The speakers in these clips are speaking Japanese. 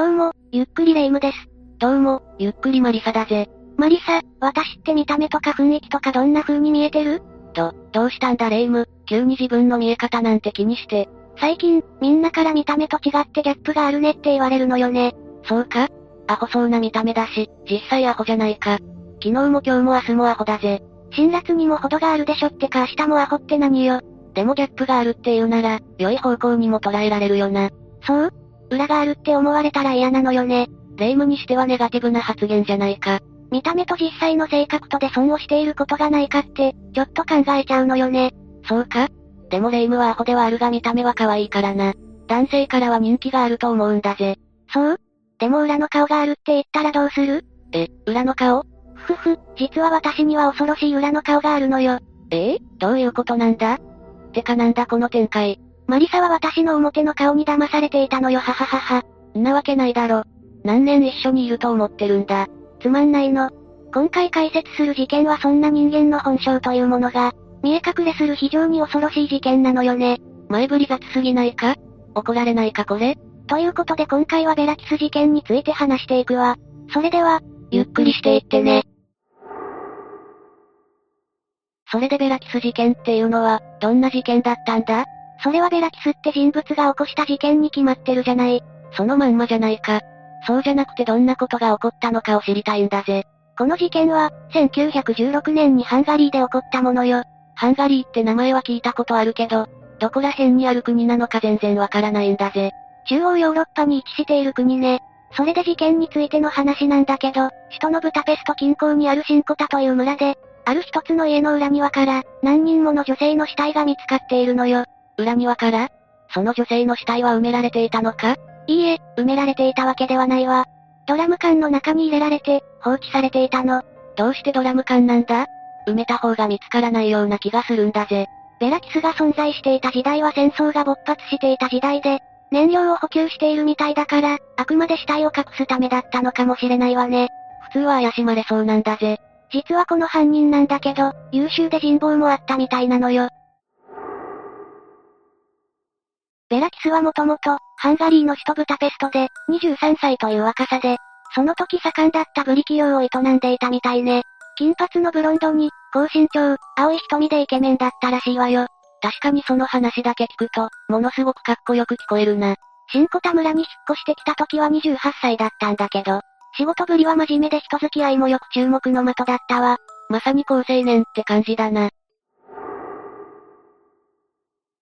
どうも、ゆっくりレ夢ムです。どうも、ゆっくりマリサだぜ。マリサ、私って見た目とか雰囲気とかどんな風に見えてる？ど、どうしたんだレ夢ム、急に自分の見え方なんて気にして。最近、みんなから見た目と違ってギャップがあるねって言われるのよね。そうか？アホそうな見た目だし、実際アホじゃないか。昨日も今日も明日もアホだぜ。辛辣にも程があるでしょってか明日もアホって何よ。でもギャップがあるっていうなら、良い方向にも捉えられるよな。そう？裏があるって思われたら嫌なのよね。霊夢にしてはネガティブな発言じゃないか。見た目と実際の性格とで損をしていることがないかって、ちょっと考えちゃうのよね。そうか？でも霊夢はアホではあるが見た目は可愛いからな。男性からは人気があると思うんだぜ。そう？でも裏の顔があるって言ったらどうする？え、裏の顔？ふふ、実は私には恐ろしい裏の顔があるのよ。ええどういうことなんだ？てかなんだこの展開。マリサは私の表の顔に騙されていたのよはははは。んなわけないだろ。何年一緒にいると思ってるんだ。つまんないの。今回解説する事件はそんな人間の本性というものが、見え隠れする非常に恐ろしい事件なのよね。前振り雑すぎないか？怒られないかこれ？ということで今回はベラキス事件について話していくわ。それでは、ゆっくりしていってね。それでベラキス事件っていうのは、どんな事件だったんだ？それはベラキスって人物が起こした事件に決まってるじゃない。そのまんまじゃないか。そうじゃなくてどんなことが起こったのかを知りたいんだぜ。この事件は、1916年にハンガリーで起こったものよ。ハンガリーって名前は聞いたことあるけど、どこら辺にある国なのか全然わからないんだぜ。中央ヨーロッパに位置している国ね。それで事件についての話なんだけど、首都のブタペスト近郊にあるシンコタという村で、ある一つの家の裏庭から、何人もの女性の死体が見つかっているのよ。裏庭から？その女性の死体は埋められていたのか？いいえ、埋められていたわけではないわ。ドラム缶の中に入れられて、放置されていたの。どうしてドラム缶なんだ？埋めた方が見つからないような気がするんだぜ。ベラキスが存在していた時代は戦争が勃発していた時代で、燃料を補給しているみたいだから、あくまで死体を隠すためだったのかもしれないわね。普通は怪しまれそうなんだぜ。実はこの犯人なんだけど、優秀で人望もあったみたいなのよ。ベラキスはもともと、ハンガリーの首都ブタペストで、23歳という若さで、その時盛んだったブリ企業を営んでいたみたいね。金髪のブロンドに、高身長、青い瞳でイケメンだったらしいわよ。確かにその話だけ聞くと、ものすごくかっこよく聞こえるな。新小田村に引っ越してきた時は28歳だったんだけど、仕事ぶりは真面目で人付き合いもよく注目の的だったわ。まさに高青年って感じだな。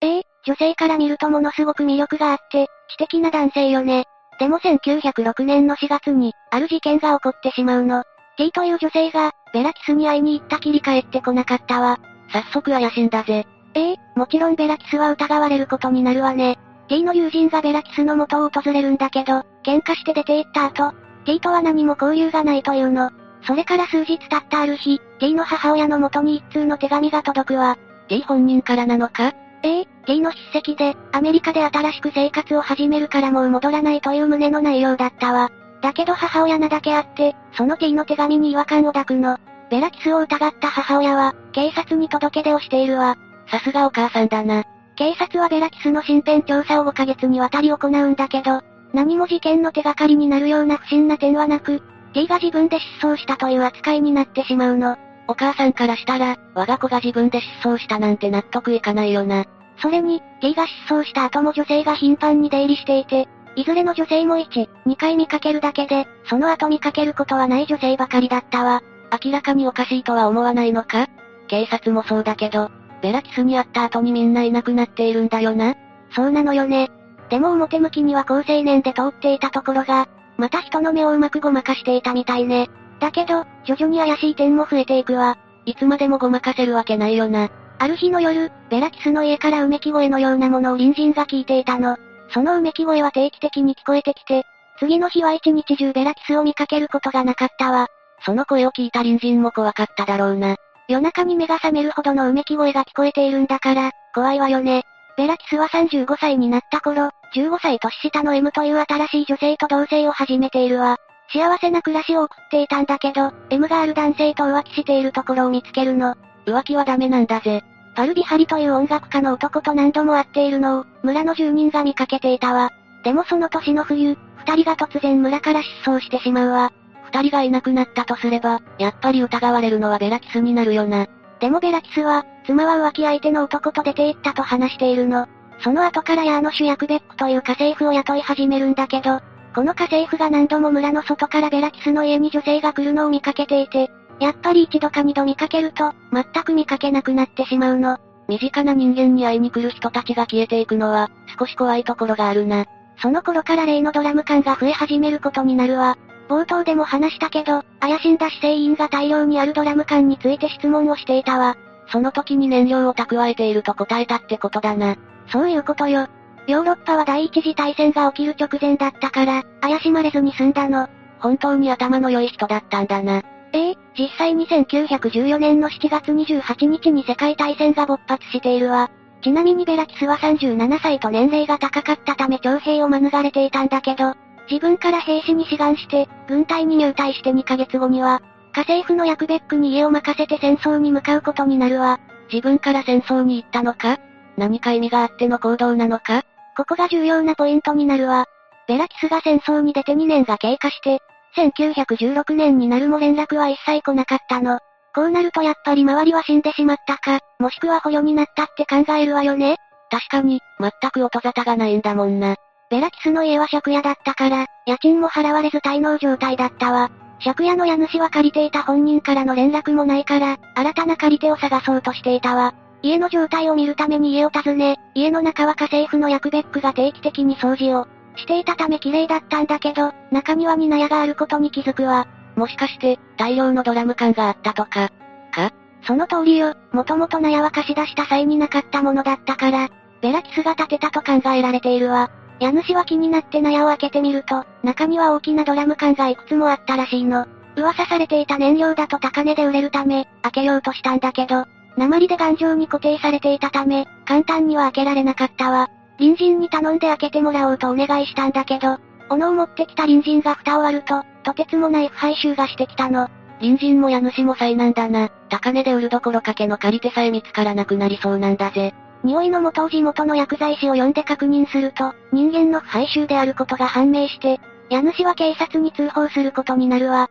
ええ女性から見るとものすごく魅力があって、知的な男性よね。でも1906年の4月に、ある事件が起こってしまうの。T という女性が、ベラキスに会いに行ったきり帰ってこなかったわ。早速怪しいんだぜ。ええもちろんベラキスは疑われることになるわね。T の友人がベラキスの元を訪れるんだけど、喧嘩して出て行った後、T とは何も交流がないというの。それから数日経ったある日、T の母親の元に一通の手紙が届くわ。T 本人からなのか？ええ T の筆跡で、アメリカで新しく生活を始めるからもう戻らないという旨の内容だったわ。だけど母親なだけあって、その T の手紙に違和感を抱くの。ベラキスを疑った母親は、警察に届け出をしているわ。さすがお母さんだな。警察はベラキスの身辺調査を5ヶ月にわたり行うんだけど、何も事件の手がかりになるような不審な点はなく、T が自分で失踪したという扱いになってしまうの。お母さんからしたら、我が子が自分で失踪したなんて納得いかないよな。それに、T が失踪した後も女性が頻繁に出入りしていて、いずれの女性も1、2回見かけるだけで、その後見かけることはない女性ばかりだったわ。明らかにおかしいとは思わないのか？警察もそうだけど、ベラキスに会った後にみんないなくなっているんだよな。そうなのよね。でも表向きには高青年で通っていたところが、また人の目をうまくごまかしていたみたいね。だけど、徐々に怪しい点も増えていくわ。いつまでもごまかせるわけないよな。ある日の夜、ベラキスの家からうめき声のようなものを隣人が聞いていたの。そのうめき声は定期的に聞こえてきて、次の日は一日中ベラキスを見かけることがなかったわ。その声を聞いた隣人も怖かっただろうな。夜中に目が覚めるほどのうめき声が聞こえているんだから、怖いわよね。ベラキスは35歳になった頃、15歳年下の M という新しい女性と同棲を始めているわ。幸せな暮らしを送っていたんだけど、M がある男性と浮気しているところを見つけるの。浮気はダメなんだぜ。パルビハリという音楽家の男と何度も会っているのを、村の住人が見かけていたわ。でもその年の冬、二人が突然村から失踪してしまうわ。二人がいなくなったとすれば、やっぱり疑われるのはベラキスになるよな。でもベラキスは、妻は浮気相手の男と出て行ったと話しているの。その後からヤーノシュ・ヤクベックという家政婦を雇い始めるんだけど、この家政婦が何度も村の外からベラキスの家に女性が来るのを見かけていて、やっぱり一度か二度見かけると、全く見かけなくなってしまうの。身近な人間に会いに来る人たちが消えていくのは、少し怖いところがあるな。その頃から例のドラム缶が増え始めることになるわ。冒頭でも話したけど、怪しんだ市政員が大量にあるドラム缶について質問をしていたわ。その時に燃料を蓄えていると答えたってことだな。そういうことよ。ヨーロッパは第一次大戦が起きる直前だったから、怪しまれずに済んだの。本当に頭の良い人だったんだな。ええ実際に1914年の7月28日に世界大戦が勃発しているわ。ちなみにベラキスは37歳と年齢が高かったため徴兵を免れていたんだけど、自分から兵士に志願して、軍隊に入隊して2ヶ月後には、家政婦のヤクベックに家を任せて戦争に向かうことになるわ。自分から戦争に行ったのか？何か意味があっての行動なのか？ここが重要なポイントになるわ。ベラキスが戦争に出て2年が経過して、1916年になるも連絡は一切来なかったの。こうなるとやっぱり周りは死んでしまったか、もしくは捕虜になったって考えるわよね確かに、全く音沙汰がないんだもんな。ベラキスの家は借家だったから、家賃も払われず滞納状態だったわ。借家の家主は借りていた本人からの連絡もないから、新たな借り手を探そうとしていたわ。家の状態を見るために家を訪ね、家の中は家政婦のヤクベックが定期的に掃除をしていたため綺麗だったんだけど、中には荷納屋があることに気づくわ。もしかして、大量のドラム缶があったとか、か？その通りよ、もともと納屋は貸し出した際になかったものだったから、ベラキスが建てたと考えられているわ。家主は気になって納屋を開けてみると、中には大きなドラム缶がいくつもあったらしいの。噂されていた燃料だと高値で売れるため、開けようとしたんだけど、鉛で頑丈に固定されていたため、簡単には開けられなかったわ。隣人に頼んで開けてもらおうとお願いしたんだけど、斧を持ってきた隣人が蓋を割ると、とてつもない腐敗臭がしてきたの。隣人も家主も災難だな。高値で売るどころかけの借り手さえ見つからなくなりそうなんだぜ。匂いの元を地元の薬剤師を呼んで確認すると、人間の腐敗臭であることが判明して、家主は警察に通報することになるわ。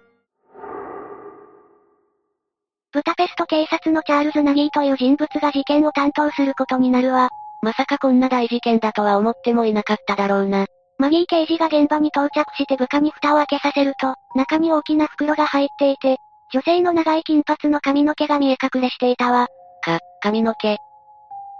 ブタペスト警察のチャールズ・ナギーという人物が事件を担当することになるわ。まさかこんな大事件だとは思ってもいなかっただろうな。マギー刑事が現場に到着して部下に蓋を開けさせると、中に大きな袋が入っていて、女性の長い金髪の髪の毛が見え隠れしていたわ。か、髪の毛。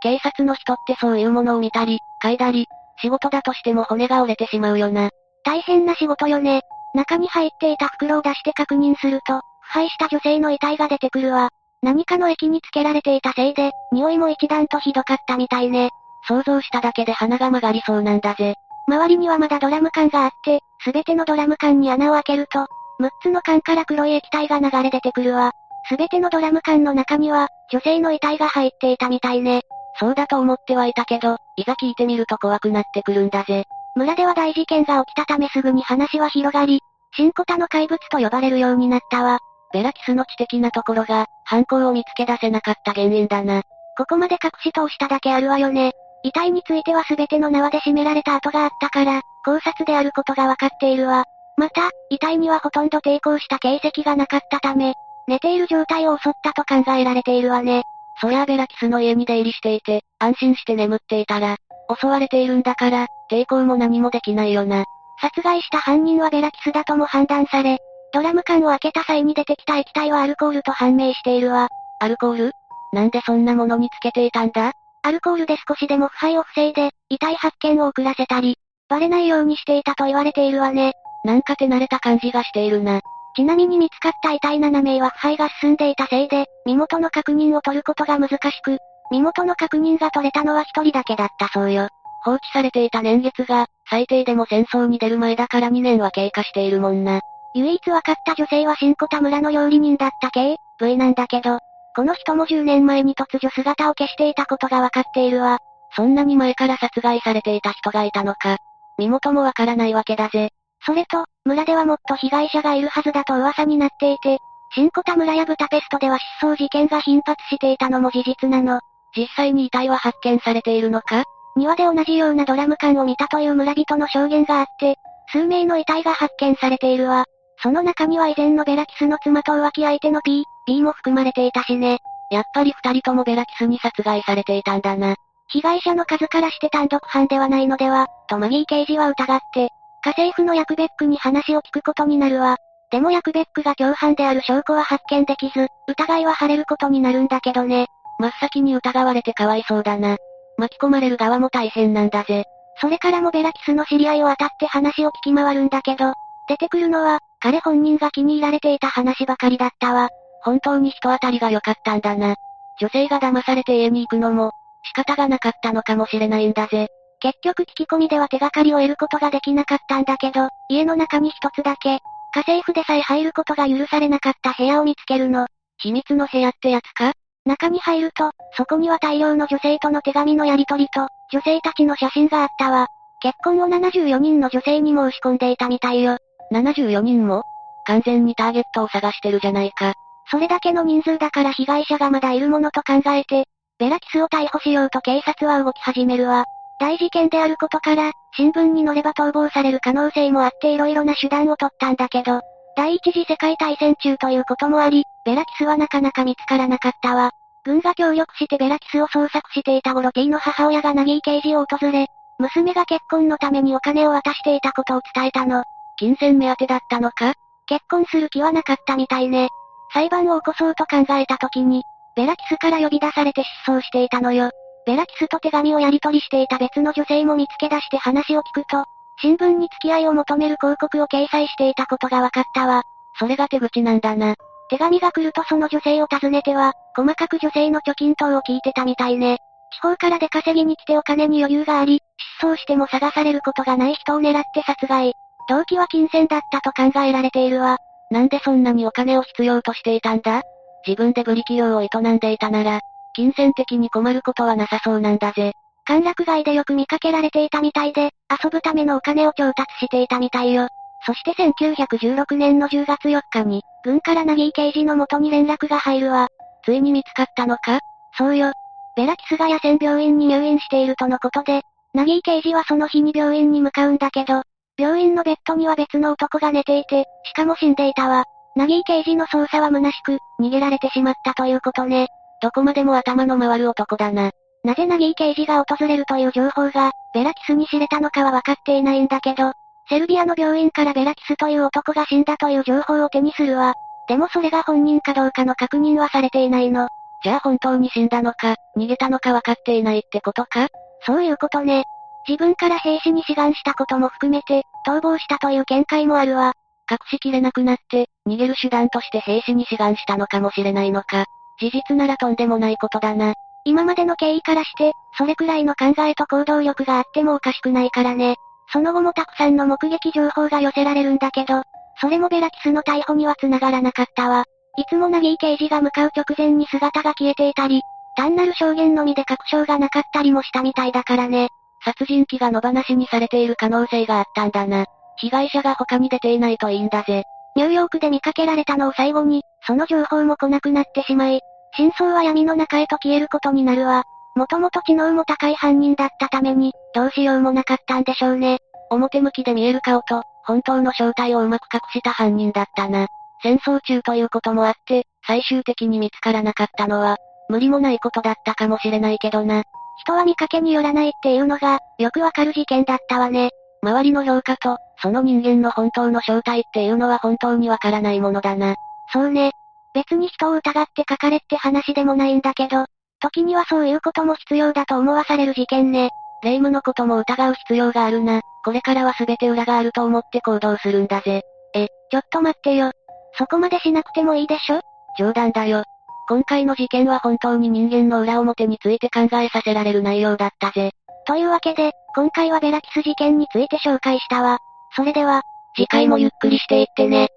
警察の人ってそういうものを見たり、嗅いだり、仕事だとしても骨が折れてしまうよな。大変な仕事よね。中に入っていた袋を出して確認すると、腐敗した女性の遺体が出てくるわ。何かの液につけられていたせいで、匂いも一段とひどかったみたいね。想像しただけで鼻が曲がりそうなんだぜ。周りにはまだドラム缶があって、すべてのドラム缶に穴を開けると、6つの缶から黒い液体が流れ出てくるわ。すべてのドラム缶の中には、女性の遺体が入っていたみたいね。そうだと思ってはいたけど、いざ聞いてみると怖くなってくるんだぜ。村では大事件が起きたためすぐに話は広がり、シンコタの怪物と呼ばれるようになったわ。ベラキスの知的なところが、犯行を見つけ出せなかった原因だな。ここまで隠し通しただけあるわよね。遺体については全ての縄で締められた跡があったから、考察であることがわかっているわ。また、遺体にはほとんど抵抗した形跡がなかったため、寝ている状態を襲ったと考えられているわね。そりゃあベラキスの家に出入りしていて、安心して眠っていたら、襲われているんだから、抵抗も何もできないよな。殺害した犯人はベラキスだとも判断され、ドラム缶を開けた際に出てきた液体はアルコールと判明しているわ。アルコール？なんでそんなものにつけていたんだ？アルコールで少しでも腐敗を防いで、遺体発見を遅らせたり、バレないようにしていたと言われているわね。なんか手慣れた感じがしているな。ちなみに見つかった遺体7名は腐敗が進んでいたせいで、身元の確認を取ることが難しく、身元の確認が取れたのは一人だけだったそうよ。放置されていた年月が、最低でも戦争に出る前だから2年は経過しているもんな。唯一分かった女性は新小田村の料理人だった K、V なんだけど、この人も10年前に突如姿を消していたことが分かっているわ。そんなに前から殺害されていた人がいたのか。身元もわからないわけだぜ。それと、村ではもっと被害者がいるはずだと噂になっていて、新小田村やブタペストでは失踪事件が頻発していたのも事実なの。実際に遺体は発見されているのか？庭で同じようなドラム缶を見たという村人の証言があって、数名の遺体が発見されているわ。その中には以前のベラキスの妻と浮気相手の P、P も含まれていたしね。やっぱり二人ともベラキスに殺害されていたんだな。被害者の数からして単独犯ではないのでは、とマギー刑事は疑って、家政婦のヤクベックに話を聞くことになるわ。でもヤクベックが共犯である証拠は発見できず、疑いは晴れることになるんだけどね。真っ先に疑われてかわいそうだな。巻き込まれる側も大変なんだぜ。それからもベラキスの知り合いを当たって話を聞き回るんだけど、出てくるのは、彼本人が気に入られていた話ばかりだったわ。本当に人当たりが良かったんだな。女性が騙されて家に行くのも、仕方がなかったのかもしれないんだぜ。結局聞き込みでは手がかりを得ることができなかったんだけど、家の中に一つだけ、家政婦でさえ入ることが許されなかった部屋を見つけるの。秘密の部屋ってやつか？中に入ると、そこには大量の女性との手紙のやり取りと、女性たちの写真があったわ。結婚を74人の女性に申し込んでいたみたいよ。74人も完全にターゲットを探してるじゃないか。それだけの人数だから被害者がまだいるものと考えて、ベラキスを逮捕しようと警察は動き始めるわ。大事件であることから、新聞に載れば逃亡される可能性もあって色々な手段を取ったんだけど、第一次世界大戦中ということもあり、ベラキスはなかなか見つからなかったわ。軍が協力してベラキスを捜索していた頃 T の母親がナギー刑事を訪れ、娘が結婚のためにお金を渡していたことを伝えたの。金銭目当てだったのか？結婚する気はなかったみたいね。裁判を起こそうと考えた時に、ベラキスから呼び出されて失踪していたのよ。ベラキスと手紙をやり取りしていた別の女性も見つけ出して話を聞くと、新聞に付き合いを求める広告を掲載していたことが分かったわ。それが手口なんだな。手紙が来るとその女性を訪ねては、細かく女性の貯金等を聞いてたみたいね。地方から出稼ぎに来てお金に余裕があり、失踪しても探されることがない人を狙って殺害。動機は金銭だったと考えられているわ。なんでそんなにお金を必要としていたんだ？自分でブリ企業を営んでいたなら、金銭的に困ることはなさそうなんだぜ。歓楽街でよく見かけられていたみたいで、遊ぶためのお金を調達していたみたいよ。そして1916年の10月4日に、軍からナギー刑事の元に連絡が入るわ。ついに見つかったのか？そうよ。ベラキスが野戦病院に入院しているとのことで、ナギー刑事はその日に病院に向かうんだけど、病院のベッドには別の男が寝ていて、しかも死んでいたわ。ナギー刑事の捜査は虚しく、逃げられてしまったということね。どこまでも頭の回る男だな。なぜナギー刑事が訪れるという情報が、ベラキスに知れたのかは分かっていないんだけど、セルビアの病院からベラキスという男が死んだという情報を手にするわ。でもそれが本人かどうかの確認はされていないの。じゃあ本当に死んだのか、逃げたのか分かっていないってことか？そういうことね。自分から兵士に志願したことも含めて、逃亡したという見解もあるわ。隠しきれなくなって、逃げる手段として兵士に志願したのかもしれないのか。事実ならとんでもないことだな。今までの経緯からして、それくらいの考えと行動力があってもおかしくないからね。その後もたくさんの目撃情報が寄せられるんだけど、それもベラキスの逮捕には繋がらなかったわ。いつもナギー刑事が向かう直前に姿が消えていたり、単なる証言のみで確証がなかったりもしたみたいだからね。殺人鬼が野放しにされている可能性があったんだな。被害者が他に出ていないといいんだぜ。ニューヨークで見かけられたのを最後に、その情報も来なくなってしまい、真相は闇の中へと消えることになるわ。もともと知能も高い犯人だったために、どうしようもなかったんでしょうね。表向きで見える顔と、本当の正体をうまく隠した犯人だったな。戦争中ということもあって、最終的に見つからなかったのは、無理もないことだったかもしれないけどな。人は見かけによらないっていうのが、よくわかる事件だったわね。周りの評価と、その人間の本当の正体っていうのは本当にわからないものだな。そうね。別に人を疑って書かれって話でもないんだけど、時にはそういうことも必要だと思わされる事件ね。霊夢のことも疑う必要があるな。これからは全て裏があると思って行動するんだぜ。え、ちょっと待ってよ。そこまでしなくてもいいでしょ？冗談だよ。今回の事件は本当に人間の裏表について考えさせられる内容だったぜ。というわけで、今回はベラキス事件について紹介したわ。それでは、次回もゆっくりしていってね。